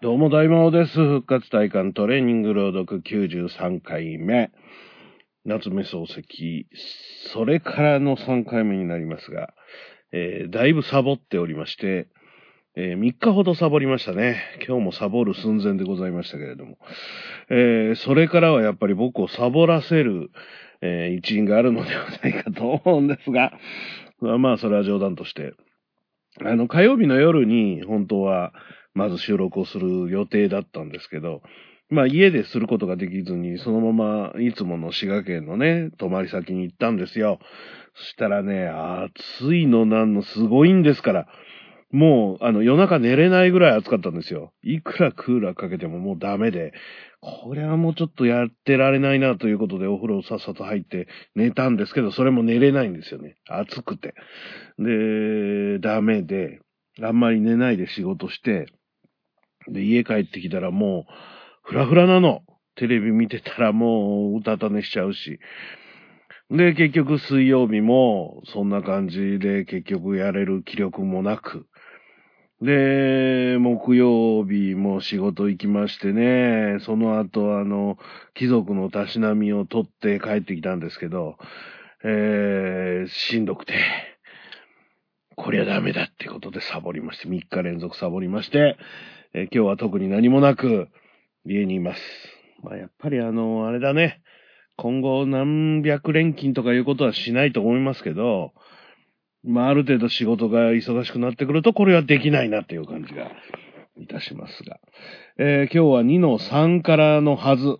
どうも大魔王です。復活体感トレーニング朗読93回目。夏目漱石、それからの3回目になりますが、えー、だいぶサボっておりまして、えー、3日ほどサボりましたね。今日もサボる寸前でございましたけれども。えー、それからはやっぱり僕をサボらせる、え、一因があるのではないかと思うんですが、まあそれは冗談として。あの、火曜日の夜に本当は、まず収録をする予定だったんですけど、まあ家ですることができずに、そのままいつもの滋賀県のね、泊まり先に行ったんですよ。そしたらね、暑いのなんのすごいんですから、もう、あの、夜中寝れないぐらい暑かったんですよ。いくらクーラーかけてももうダメで、これはもうちょっとやってられないなということでお風呂をさっさと入って寝たんですけど、それも寝れないんですよね。暑くて。で、ダメで、あんまり寝ないで仕事して、で、家帰ってきたらもう、ふらふらなの。テレビ見てたらもう、うたた寝しちゃうし。で、結局水曜日も、そんな感じで結局やれる気力もなく。で、木曜日も仕事行きましてね、その後あの、貴族のたしなみを取って帰ってきたんですけど、えー、しんどくて、こりゃダメだってことでサボりまして、3日連続サボりまして、えー、今日は特に何もなく、家にいます。まあ、やっぱりあの、あれだね。今後何百連勤とかいうことはしないと思いますけど、まあ、ある程度仕事が忙しくなってくると、これはできないなっていう感じがいたしますが。えー、今日は2の3からのはず。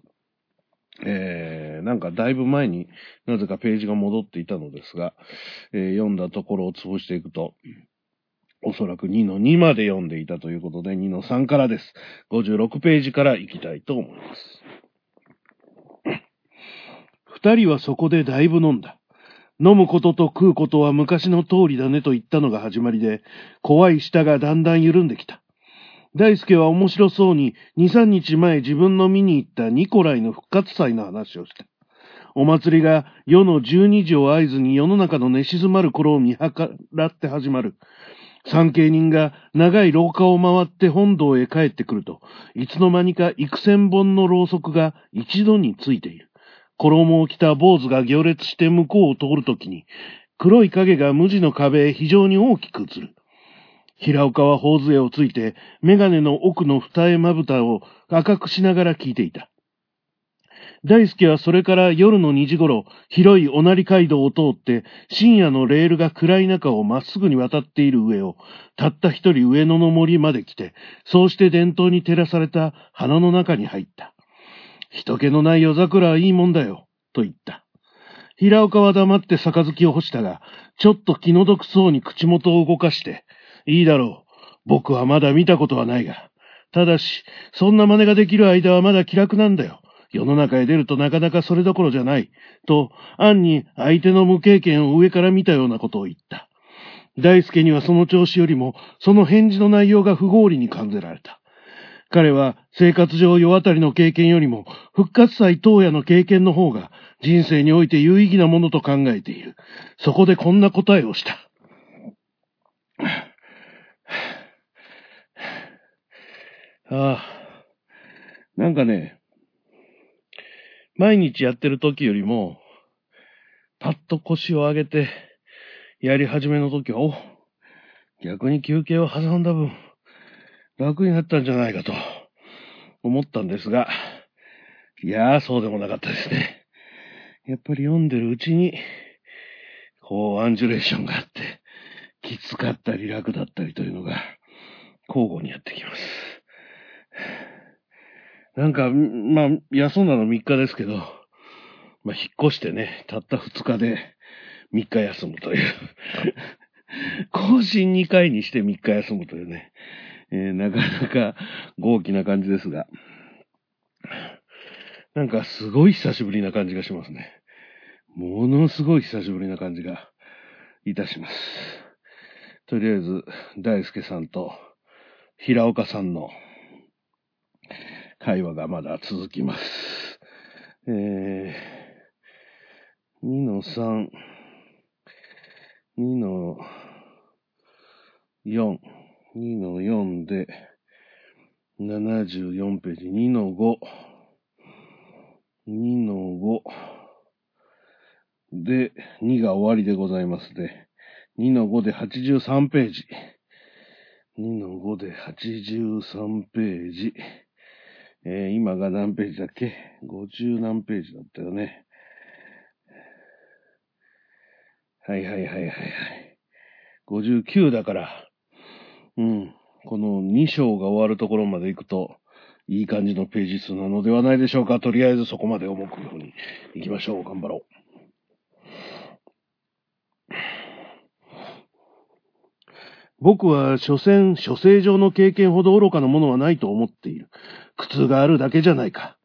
えー、なんかだいぶ前になぜかページが戻っていたのですが、えー、読んだところを潰していくと、おそらく2の2まで読んでいたということで、2の3からです。56ページから行きたいと思います。二人はそこでだいぶ飲んだ。飲むことと食うことは昔の通りだねと言ったのが始まりで、怖い舌がだんだん緩んできた。大輔は面白そうに2、3日前自分の見に行ったニコライの復活祭の話をした。お祭りが世の12時を合図に世の中の寝静まる頃を見計らって始まる。参詣人が長い廊下を回って本堂へ帰ってくると、いつの間にか幾千本のろうそくが一度についている。衣を着た坊主が行列して向こうを通るときに、黒い影が無地の壁へ非常に大きく映る。平岡は頬杖をついて、メガネの奥の二重まぶたを赤くしながら聞いていた。大輔はそれから夜の2時頃、広いおなり街道を通って、深夜のレールが暗い中をまっすぐに渡っている上を、たった一人上野の森まで来て、そうして伝統に照らされた花の中に入った。人気のない夜桜はいいもんだよ、と言った。平岡は黙って杯を干したが、ちょっと気の毒そうに口元を動かして、いいだろう。僕はまだ見たことはないが。ただし、そんな真似ができる間はまだ気楽なんだよ。世の中へ出るとなかなかそれどころじゃない。と、暗に相手の無経験を上から見たようなことを言った。大輔にはその調子よりも、その返事の内容が不合理に感じられた。彼は生活上世当たりの経験よりも復活祭当夜の経験の方が人生において有意義なものと考えている。そこでこんな答えをした。ああ、なんかね、毎日やってる時よりも、パッと腰を上げて、やり始めの時は、お、逆に休憩を挟んだ分、楽になったんじゃないかと思ったんですが、いやー、そうでもなかったですね。やっぱり読んでるうちに、こう、アンジュレーションがあって、きつかったり楽だったりというのが、交互にやってきます。なんか、まあ、休んだの3日ですけど、まあ、引っ越してね、たった2日で3日休むという。更新2回にして3日休むというね。えー、なかなか豪気な感じですが、なんかすごい久しぶりな感じがしますね。ものすごい久しぶりな感じがいたします。とりあえず、大輔さんと平岡さんの会話がまだ続きます。えー、2の3、2の4、2の4で、74ページ、2の5。2の5。で、2が終わりでございますね。2の5で83ページ。2の5で83ページ。えー、今が何ページだっけ ?50 何ページだったよね。はいはいはいはいはい。59だから、うん。この2章が終わるところまで行くと、いい感じのページ数なのではないでしょうか。とりあえずそこまで重くように行きましょう。頑張ろう。僕は、所詮、諸生上の経験ほど愚かなものはないと思っている。苦痛があるだけじゃないか。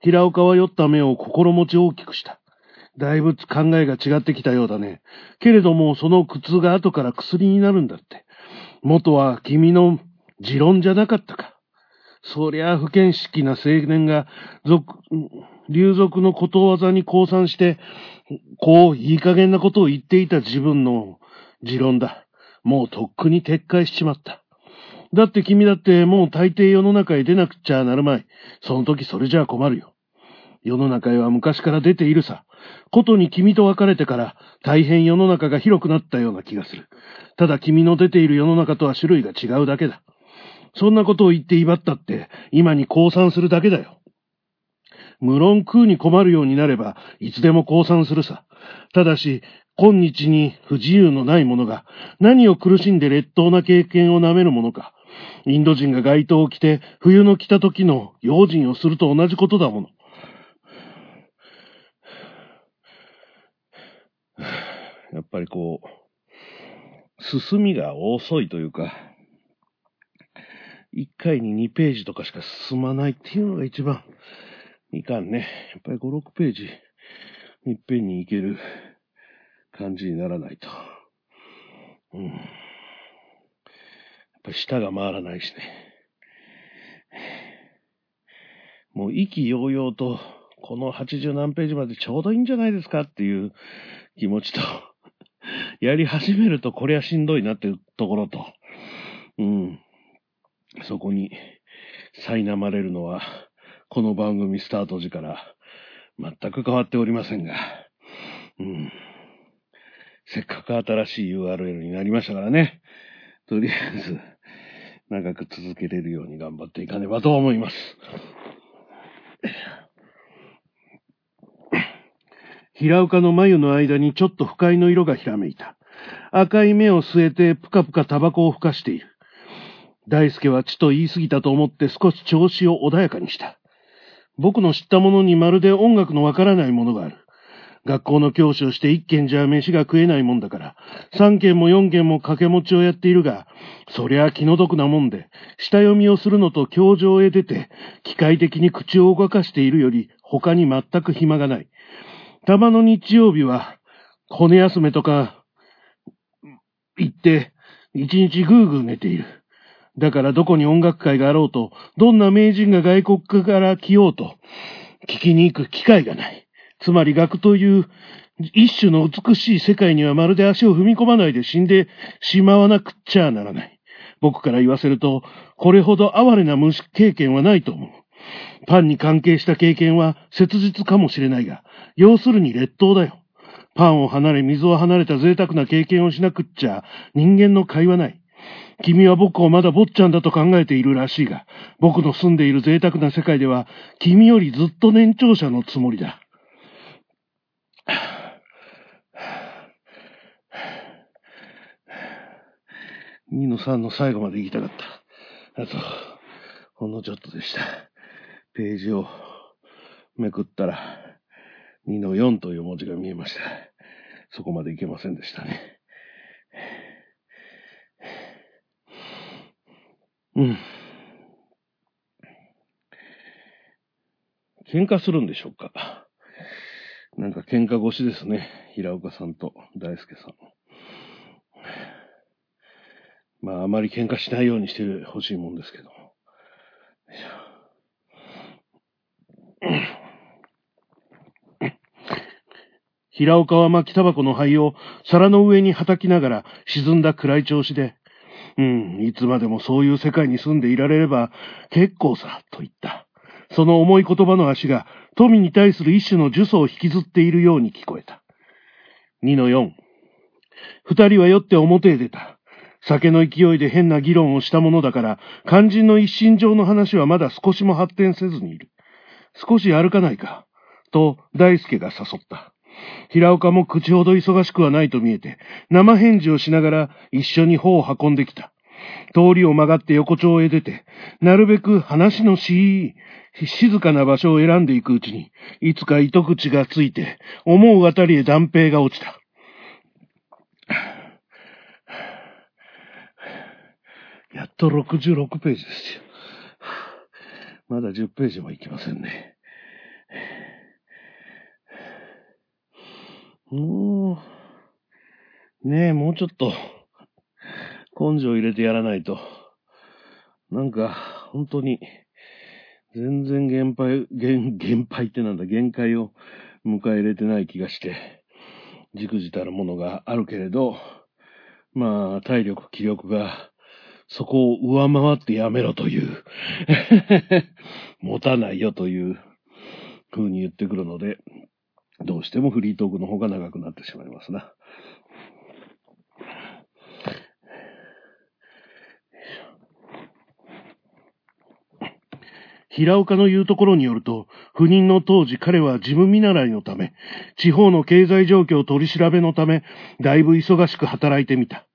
平岡は酔った目を心持ち大きくした。だいぶ考えが違ってきたようだね。けれども、その苦痛が後から薬になるんだって。元は君の持論じゃなかったか。そりゃ不見識な青年が、俗、流俗のことわざに降参して、こう、いい加減なことを言っていた自分の持論だ。もうとっくに撤回しちまった。だって君だってもう大抵世の中へ出なくちゃなるまい。その時それじゃあ困るよ。世の中へは昔から出ているさ。ことに君と別れてから大変世の中が広くなったような気がする。ただ君の出ている世の中とは種類が違うだけだ。そんなことを言って威張ったって、今に降参するだけだよ。無論食うに困るようになれば、いつでも降参するさ。ただし、今日に不自由のない者が、何を苦しんで劣等な経験を舐めるものか。インド人が街灯を着て、冬の来た時の用心をすると同じことだもの。やっぱりこう、進みが遅いというか、1回に2ページとかしか進まないっていうのが一番いかんね。やっぱり5、6ページ、いっぺんにいける感じにならないと。うん。やっぱり舌が回らないしね。もう意気揚々と、この80何ページまでちょうどいいんじゃないですかっていう気持ちと、やり始めるとこれはしんどいなっていうところと、うん。そこに苛まれるのは、この番組スタート時から全く変わっておりませんが、うん。せっかく新しい URL になりましたからね。とりあえず、長く続けれるように頑張っていかねばと思います。平岡の眉の間にちょっと不快の色がひらめいた。赤い目を据えてぷかぷかタバコをふかしている。大輔は血と言い過ぎたと思って少し調子を穏やかにした。僕の知ったものにまるで音楽のわからないものがある。学校の教師をして一軒じゃ飯が食えないもんだから、三軒も四軒も掛け持ちをやっているが、そりゃ気の毒なもんで、下読みをするのと教場へ出て、機械的に口を動かしているより、他に全く暇がない。たまの日曜日は、骨休めとか、行って、一日ぐーぐー寝ている。だからどこに音楽会があろうと、どんな名人が外国から来ようと、聞きに行く機会がない。つまり学という一種の美しい世界にはまるで足を踏み込まないで死んでしまわなくっちゃならない。僕から言わせると、これほど哀れな無経験はないと思う。パンに関係した経験は切実かもしれないが、要するに劣等だよ。パンを離れ、水を離れた贅沢な経験をしなくっちゃ、人間の会話ない。君は僕をまだ坊ちゃんだと考えているらしいが、僕の住んでいる贅沢な世界では、君よりずっと年長者のつもりだ。2の3の最後まで行きたかった。あと、ほんのちょっとでした。ページをめくったら、2の4という文字が見えました。そこまで行けませんでしたね。うん。喧嘩するんでしょうか？なんか喧嘩越しですね。平岡さんと大輔さん。まあ、あまり喧嘩しないようにしてほしいもんですけど。平岡は巻きタバコの灰を皿の上に叩きながら沈んだ暗い調子で、うん、いつまでもそういう世界に住んでいられれば結構さ、と言った。その重い言葉の足が富に対する一種の呪詛を引きずっているように聞こえた。2の4。二人は酔って表へ出た。酒の勢いで変な議論をしたものだから、肝心の一心上の話はまだ少しも発展せずにいる。少し歩かないか。と、大輔が誘った。平岡も口ほど忙しくはないと見えて、生返事をしながら一緒に歩を運んできた。通りを曲がって横丁へ出て、なるべく話のしい、静かな場所を選んでいくうちに、いつか糸口がついて、思うあたりへ断平が落ちた。やっと66ページですよ。まだ10ページもいきませんね。もう、ねえ、もうちょっと、根性入れてやらないと。なんか、本当に、全然限界、限、限界ってなんだ、限界を迎え入れてない気がして、じくじたるものがあるけれど、まあ、体力、気力が、そこを上回ってやめろという、持たないよという風に言ってくるので、どうしてもフリートークの方が長くなってしまいますな。平岡の言うところによると、不妊の当時彼は事務見習いのため、地方の経済状況取り調べのため、だいぶ忙しく働いてみた。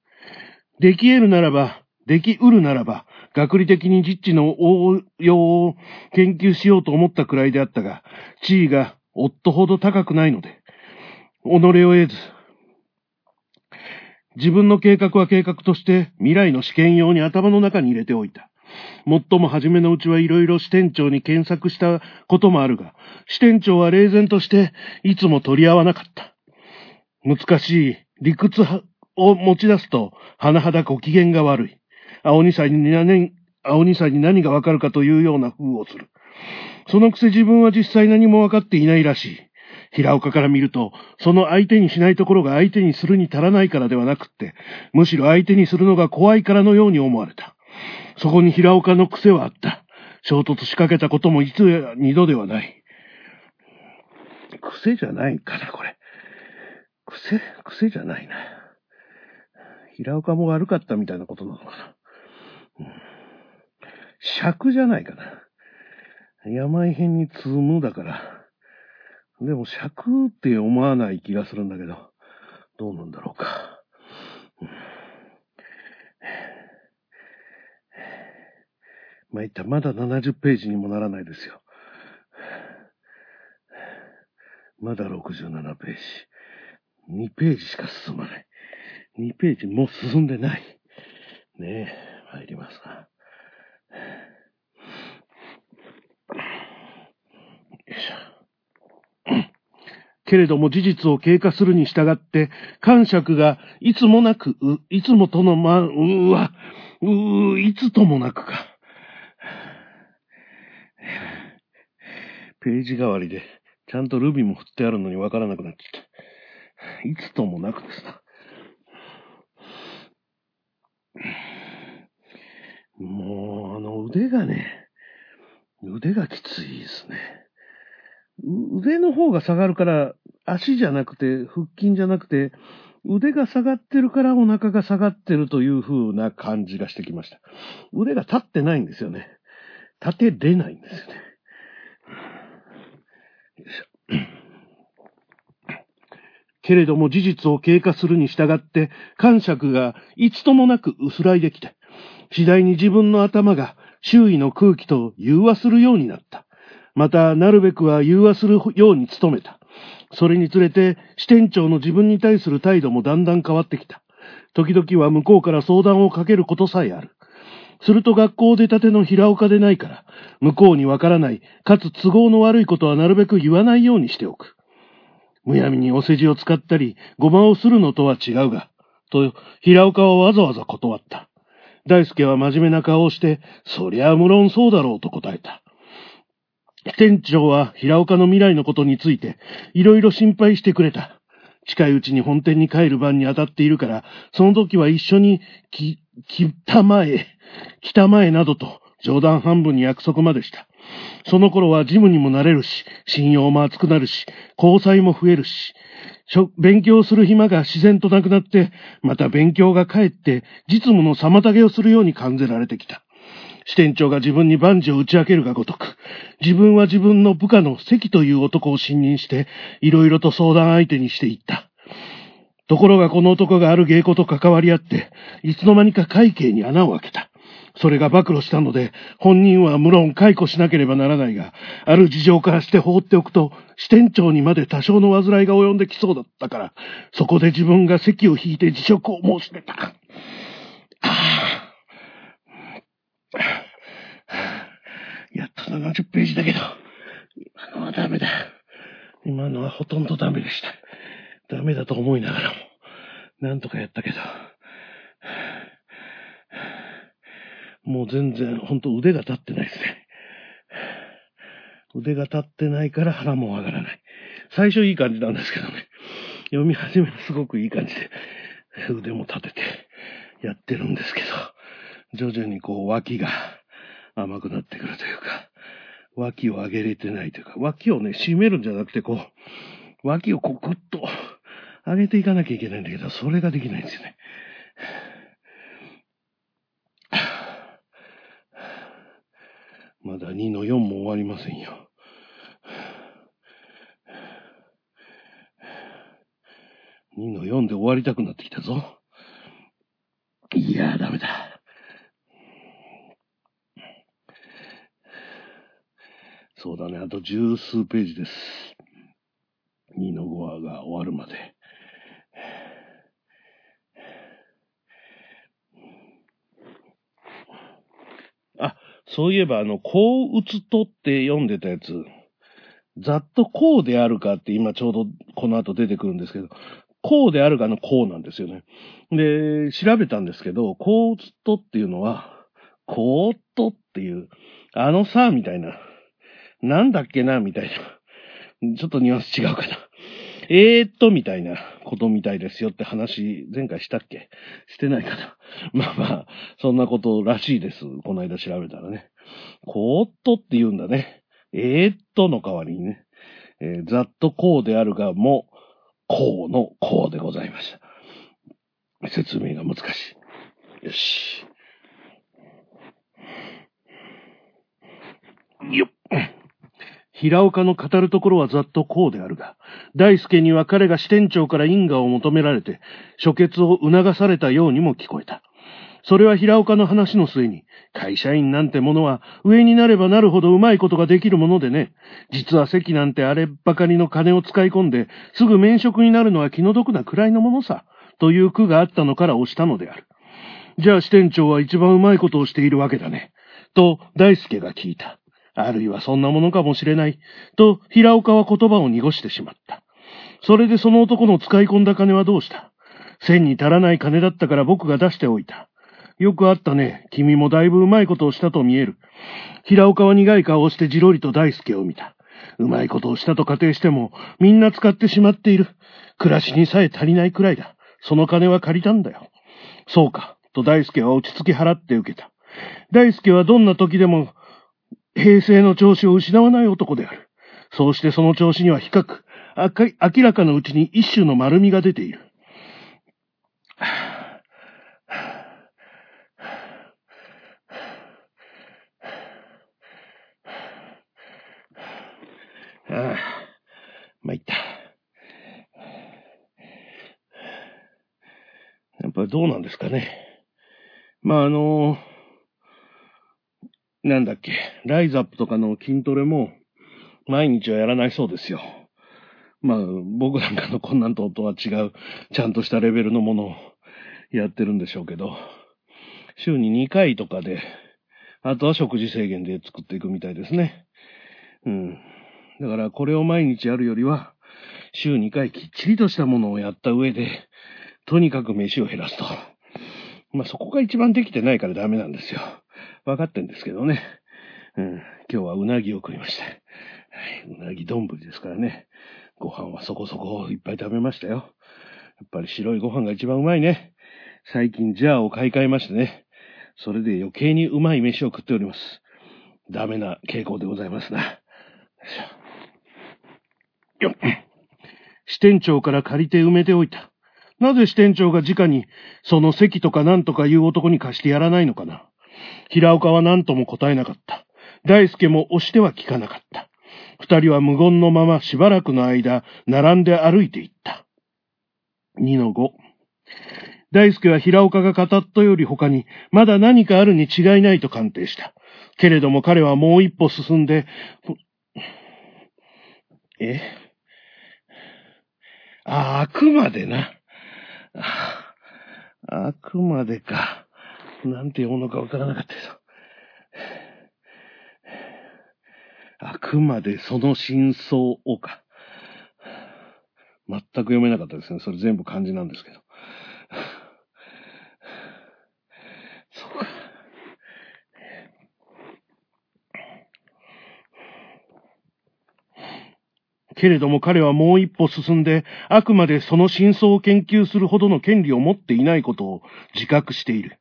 でき得るならば、でき得るならば、学理的に実地の応用を研究しようと思ったくらいであったが、地位が夫ほど高くないので、己を得ず、自分の計画は計画として未来の試験用に頭の中に入れておいた。もっとも初めのうちはいろいろ支店長に検索したこともあるが、支店長は冷然としていつも取り合わなかった。難しい理屈を持ち出すと、甚だご機嫌が悪い。青二歳に何、青二歳に何がわかるかというような風をする。そのくせ自分は実際何もわかっていないらしい。平岡から見ると、その相手にしないところが相手にするに足らないからではなくって、むしろ相手にするのが怖いからのように思われた。そこに平岡の癖はあった。衝突しかけたことも一度や二度ではない。癖じゃないかな、これ。癖、癖じゃないな。平岡も悪かったみたいなことなのかな。うん、尺じゃないかな。病編に積むだから。でも尺って思わない気がするんだけど、どうなんだろうか。まあ、いったまだ70ページにもならないですよ。まだ67ページ。2ページしか進まない。2ページもう進んでない。ねえ、参りますな。けれども事実を経過するに従って、感触がいつもなく、いつもとのま、うわ、ういつともなくか。ページ代わりで、ちゃんとルビーも振ってあるのにわからなくなっちゃった。いつともなくですな。もう、あの腕がね、腕がきついですね。腕の方が下がるから、足じゃなくて、腹筋じゃなくて、腕が下がってるからお腹が下がってるという風な感じがしてきました。腕が立ってないんですよね。立てれないんですよね。よいしょ。けれども事実を経過するに従って、感触がいつともなく薄らいできて、次第に自分の頭が周囲の空気と融和するようになった。また、なるべくは融和するように努めた。それにつれて、支店長の自分に対する態度もだんだん変わってきた。時々は向こうから相談をかけることさえある。すると学校出たての平岡でないから、向こうにわからない、かつ都合の悪いことはなるべく言わないようにしておく。むやみにお世辞を使ったり、ごまをするのとは違うが、と、平岡はわざわざ断った。大輔は真面目な顔をして、そりゃ無論そうだろうと答えた。店長は平岡の未来のことについて、いろいろ心配してくれた。近いうちに本店に帰る番に当たっているから、その時は一緒にき北前、北前などと冗談半分に約束までした。その頃はジムにもなれるし、信用も厚くなるし、交際も増えるし、勉強する暇が自然となくなって、また勉強が帰って、実務の妨げをするように感じられてきた。支店長が自分に万事を打ち明けるがごとく、自分は自分の部下の関という男を信任して、いろいろと相談相手にしていった。ところがこの男がある芸妓と関わり合って、いつの間にか会計に穴を開けた。それが暴露したので、本人は無論解雇しなければならないが、ある事情からして放っておくと、支店長にまで多少の煩いが及んできそうだったから、そこで自分が席を引いて辞職を申し出た。170ページだけど、今のはダメだ。今のはほとんどダメでした。ダメだと思いながらも、なんとかやったけど、もう全然、ほんと腕が立ってないですね。腕が立ってないから腹も上がらない。最初いい感じなんですけどね。読み始めはすごくいい感じで、腕も立ててやってるんですけど、徐々にこう脇が甘くなってくるというか、脇を上げれてないというか、脇をね、締めるんじゃなくてこう、脇をこうグッと上げていかなきゃいけないんだけど、それができないんですよね。まだ2の4も終わりませんよ。2の4で終わりたくなってきたぞ。いやー、ダメだ。そうだね、あと十数ページです。2の5話が終わるまで。あそういえば、あの、こう打つとって読んでたやつ、ざっとこうであるかって今ちょうどこの後出てくるんですけど、こうであるかのこうなんですよね。で、調べたんですけど、こう打つとっていうのは、こうっとっていう、あのさ、みたいな、なんだっけな、みたいな。ちょっとニュアンス違うかな。えーっと、みたいなことみたいですよって話、前回したっけ？してないかな。まあまあ、そんなことらしいです。この間調べたらね。こーっとって言うんだね。えーっとの代わりにね。えー、ざっとこうであるがも、こうのこうでございました。説明が難しい。よし。よっ。平岡の語るところはざっとこうであるが、大輔には彼が支店長から因果を求められて、諸決を促されたようにも聞こえた。それは平岡の話の末に、会社員なんてものは上になればなるほどうまいことができるものでね、実は席なんてあればかりの金を使い込んで、すぐ免職になるのは気の毒なくらいのものさ、という句があったのから押したのである。じゃあ支店長は一番うまいことをしているわけだね。と、大輔が聞いた。あるいはそんなものかもしれない。と、平岡は言葉を濁してしまった。それでその男の使い込んだ金はどうした？千に足らない金だったから僕が出しておいた。よくあったね。君もだいぶうまいことをしたと見える。平岡は苦い顔をしてじろりと大輔を見た。うまいことをしたと仮定しても、みんな使ってしまっている。暮らしにさえ足りないくらいだ。その金は借りたんだよ。そうか。と大輔は落ち着き払って受けた。大輔はどんな時でも平成の調子を失わない男である。そうしてその調子には比較、明らかなうちに一種の丸みが出ている。ああ、参った。やっぱりどうなんですかね。まあ、あのーなんだっけ、ライズアップとかの筋トレも、毎日はやらないそうですよ。まあ、僕なんかのこんなんととは違う、ちゃんとしたレベルのものをやってるんでしょうけど、週に2回とかで、あとは食事制限で作っていくみたいですね。うん。だからこれを毎日やるよりは、週2回きっちりとしたものをやった上で、とにかく飯を減らすと。まあそこが一番できてないからダメなんですよ。分かってんですけどね。うん、今日はうなぎを食いました。はい、うなぎ丼ですからね。ご飯はそこそこいっぱい食べましたよ。やっぱり白いご飯が一番うまいね。最近ジャーを買い替えましてね。それで余計にうまい飯を食っております。ダメな傾向でございますな。よっ。支店長から借りて埋めておいた。なぜ支店長が直に、その席とかなんとかいう男に貸してやらないのかな。平岡は何とも答えなかった。大輔も押しては聞かなかった。二人は無言のまましばらくの間、並んで歩いていった。二の五。大輔は平岡が語ったより他に、まだ何かあるに違いないと鑑定した。けれども彼はもう一歩進んで、え？あ、あくまでな。あくまでか。なんて読むのかわからなかったけど。あくまでその真相をか。全く読めなかったですね。それ全部漢字なんですけど。そうか。けれども彼はもう一歩進んで、あくまでその真相を研究するほどの権利を持っていないことを自覚している。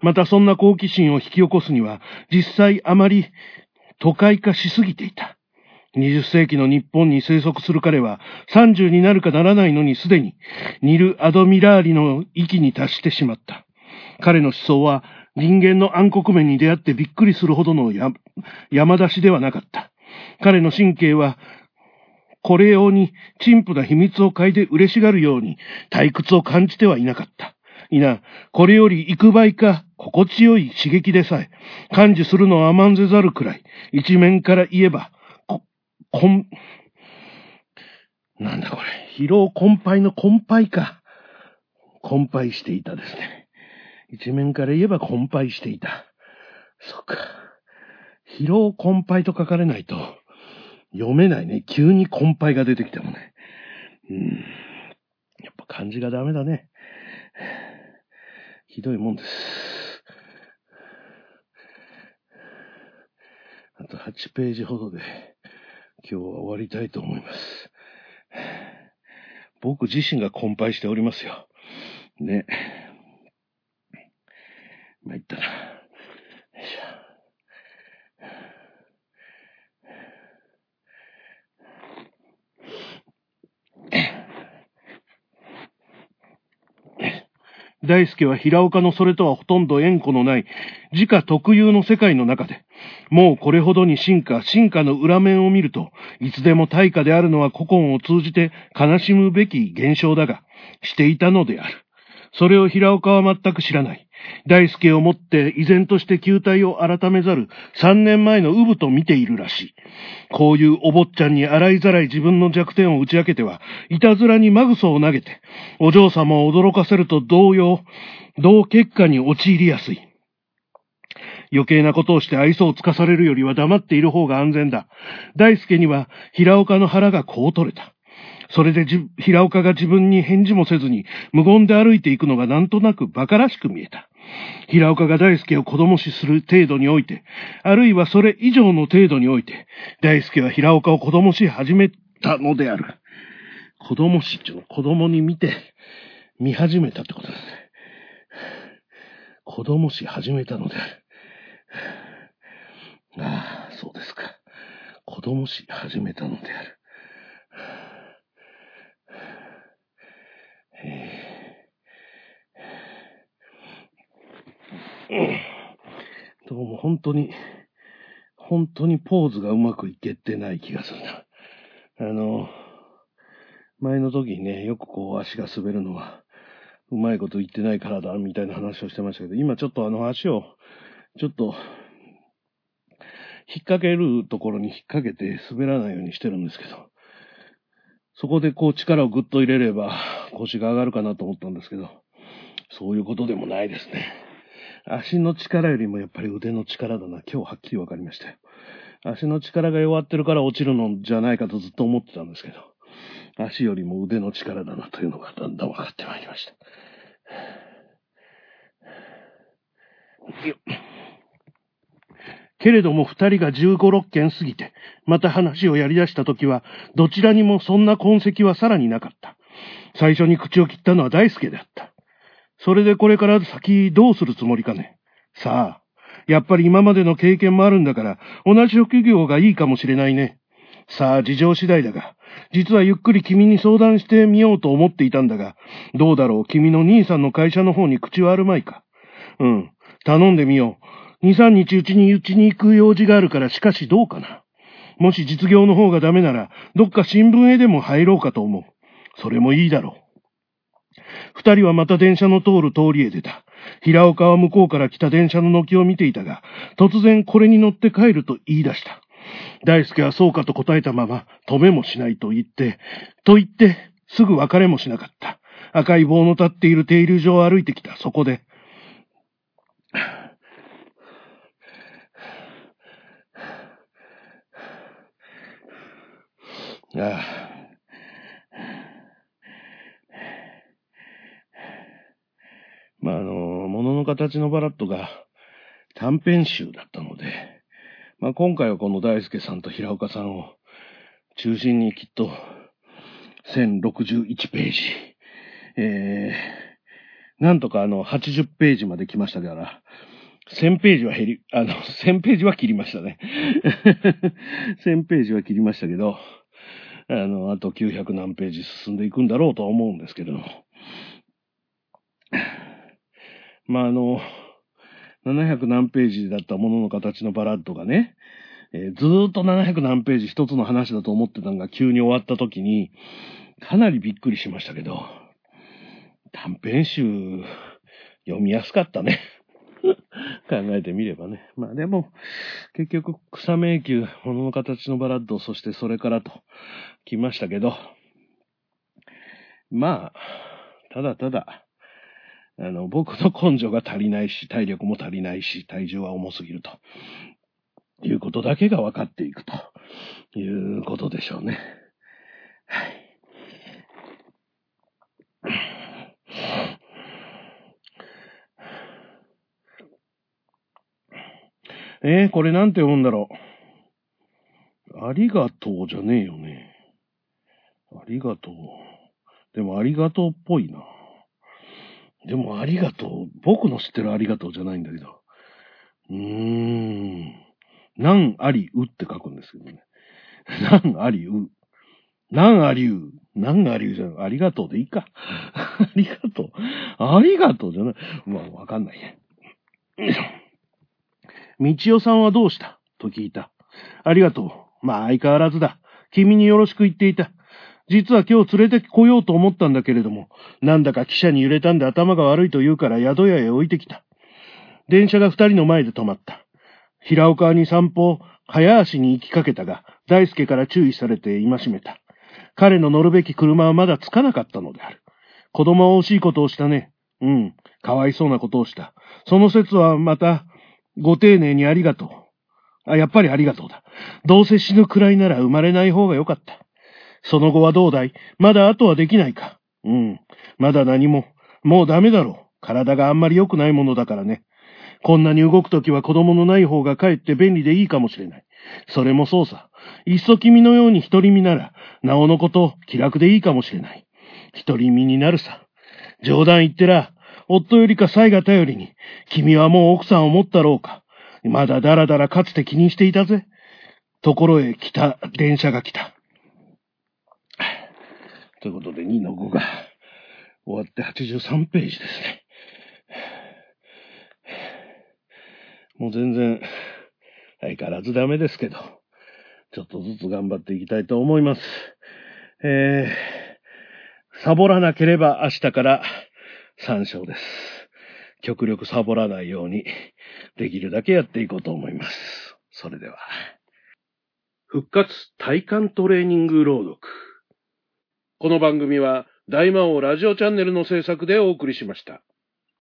またそんな好奇心を引き起こすには、実際あまり都会化しすぎていた。20世紀の日本に生息する彼は30になるかならないのにすでにニル・アドミラーリの域に達してしまった。彼の思想は人間の暗黒面に出会ってびっくりするほどの山出しではなかった。彼の神経はこれ用に陳腐な秘密を嗅いで嬉しがるように退屈を感じてはいなかった。いな、これより幾倍か心地よい刺激でさえ、感受するのは甘んぜざるくらい、一面から言えば、こ、こん、なんだこれ、疲労困憊の困憊か。困憊していたですね。一面から言えば困憊していた。そっか。疲労困憊と書かれないと、読めないね。急に困憊が出てきてもね。うん。やっぱ漢字がダメだね。ひどいもんです。あと8ページほどで今日は終わりたいと思います。僕自身が困憊しておりますよ。ね。参ったな。よいしょ。大輔は平岡のそれとはほとんど縁故のない自家特有の世界の中で、もうこれほどに進化、進化の裏面を見ると、いつでも大化であるのは古今を通じて悲しむべき現象だが、していたのである。それを平岡は全く知らない。大輔をもって依然として球体を改めざる三年前のウブと見ているらしい。こういうお坊ちゃんに洗いざらい自分の弱点を打ち明けては、いたずらにマグソを投げて、お嬢様を驚かせると同様、同結果に陥りやすい。余計なことをして愛想をつかされるよりは黙っている方が安全だ。大輔には平岡の腹がこう取れた。それで平岡が自分に返事もせずに無言で歩いていくのがなんとなく馬鹿らしく見えた。平岡が大輔を子供視する程度において、あるいはそれ以上の程度において、大輔は平岡を子供視始めたのである。子供視っていうの子供に見て、見始めたってことですね。子供視始めたのである。ああ、そうですか。子供視始めたのである。どうも本当に、本当にポーズがうまくいけてない気がするな。あの、前の時にね、よくこう足が滑るのは、うまいこと言ってないからだ、みたいな話をしてましたけど、今ちょっとあの足を、ちょっと、引っ掛けるところに引っ掛けて滑らないようにしてるんですけど、そこでこう力をぐっと入れれば腰が上がるかなと思ったんですけど、そういうことでもないですね。足の力よりもやっぱり腕の力だな。今日はっきり分かりましたよ。足の力が弱ってるから落ちるのじゃないかとずっと思ってたんですけど、足よりも腕の力だなというのがだんだん分かってまいりました。けれども二人が十五六件過ぎて、また話をやり出した時は、どちらにもそんな痕跡はさらになかった。最初に口を切ったのは大輔であった。それでこれから先どうするつもりかね？さあ、やっぱり今までの経験もあるんだから、同じ職業がいいかもしれないね。さあ、事情次第だが、実はゆっくり君に相談してみようと思っていたんだが、どうだろう、君の兄さんの会社の方に口はあるまいか？うん、頼んでみよう。二三日うちにうちに行く用事があるから、しかしどうかな？もし実業の方がダメなら、どっか新聞へでも入ろうかと思う。それもいいだろう。二人はまた電車の通る通りへ出た。平岡は向こうから来た電車の軒を見ていたが、突然これに乗って帰ると言い出した。大輔はそうかと答えたまま、止めもしないと言って、と言って、すぐ別れもしなかった。赤い棒の立っている停留所を歩いてきた。そこで、ああの、もの形のバラッドが短編集だったので、まあ、今回はこの大輔さんと平岡さんを中心にきっと1061ページ、えー、なんとかあの80ページまで来ましたから、1000ページは減り、あの、1000ページは切りましたね。1000ページは切りましたけど、あの、あと900何ページ進んでいくんだろうとは思うんですけども。まあ、あの、700何ページだったものの形のバラッドがね、えー、ずーっと700何ページ一つの話だと思ってたのが急に終わった時に、かなりびっくりしましたけど、短編集、読みやすかったね。考えてみればね。まあでも、結局、草迷宮、物の形のバラッド、そしてそれからと、来ましたけど、まあ、ただただ、あの、僕の根性が足りないし、体力も足りないし、体重は重すぎると。いうことだけが分かっていくということでしょうね。はい。えー、これなんて読むんだろう。ありがとうじゃねえよね。ありがとう。でもありがとうっぽいな。でもありがとう。僕の知ってるありがとうじゃないんだけど。うーん。なんありうって書くんですけどね。なんありう。なんありう。なんありうじゃん。ありがとうでいいか。ありがとう。ありがとうじゃない。まあ、わかんないね。みちおさんはどうした？と聞いた。ありがとう。まあ、相変わらずだ。君によろしく言っていた。実は今日連れてこようと思ったんだけれども、なんだか汽車に揺れたんで頭が悪いと言うから宿屋へ置いてきた。電車が二人の前で止まった。平岡に散歩、早足に行きかけたが、大輔から注意されて戒めた。彼の乗るべき車はまだ着かなかったのである。子供は惜しいことをしたね。うん、かわいそうなことをした。その説はまた、ご丁寧にありがとう。あ、やっぱりありがとうだ。どうせ死ぬくらいなら生まれない方がよかった。その後はどうだい？まだ後はできないかうん。まだ何も。もうダメだろう。体があんまり良くないものだからね。こんなに動くときは子供のない方がかえって便利でいいかもしれない。それもそうさ。いっそ君のように独り身なら、なおのこと気楽でいいかもしれない。独り身になるさ。冗談言ってら、夫よりか妻が頼りに、君はもう奥さんを持ったろうか。まだだらだらかつて気にしていたぜ。ところへ来た、電車が来た。ということで、2の5が終わって83ページですね。もう全然、相変わらずダメですけど、ちょっとずつ頑張っていきたいと思います。えー、サボらなければ明日から3勝です。極力サボらないように、できるだけやっていこうと思います。それでは。復活体幹トレーニング朗読。この番組は大魔王ラジオチャンネルの制作でお送りしました。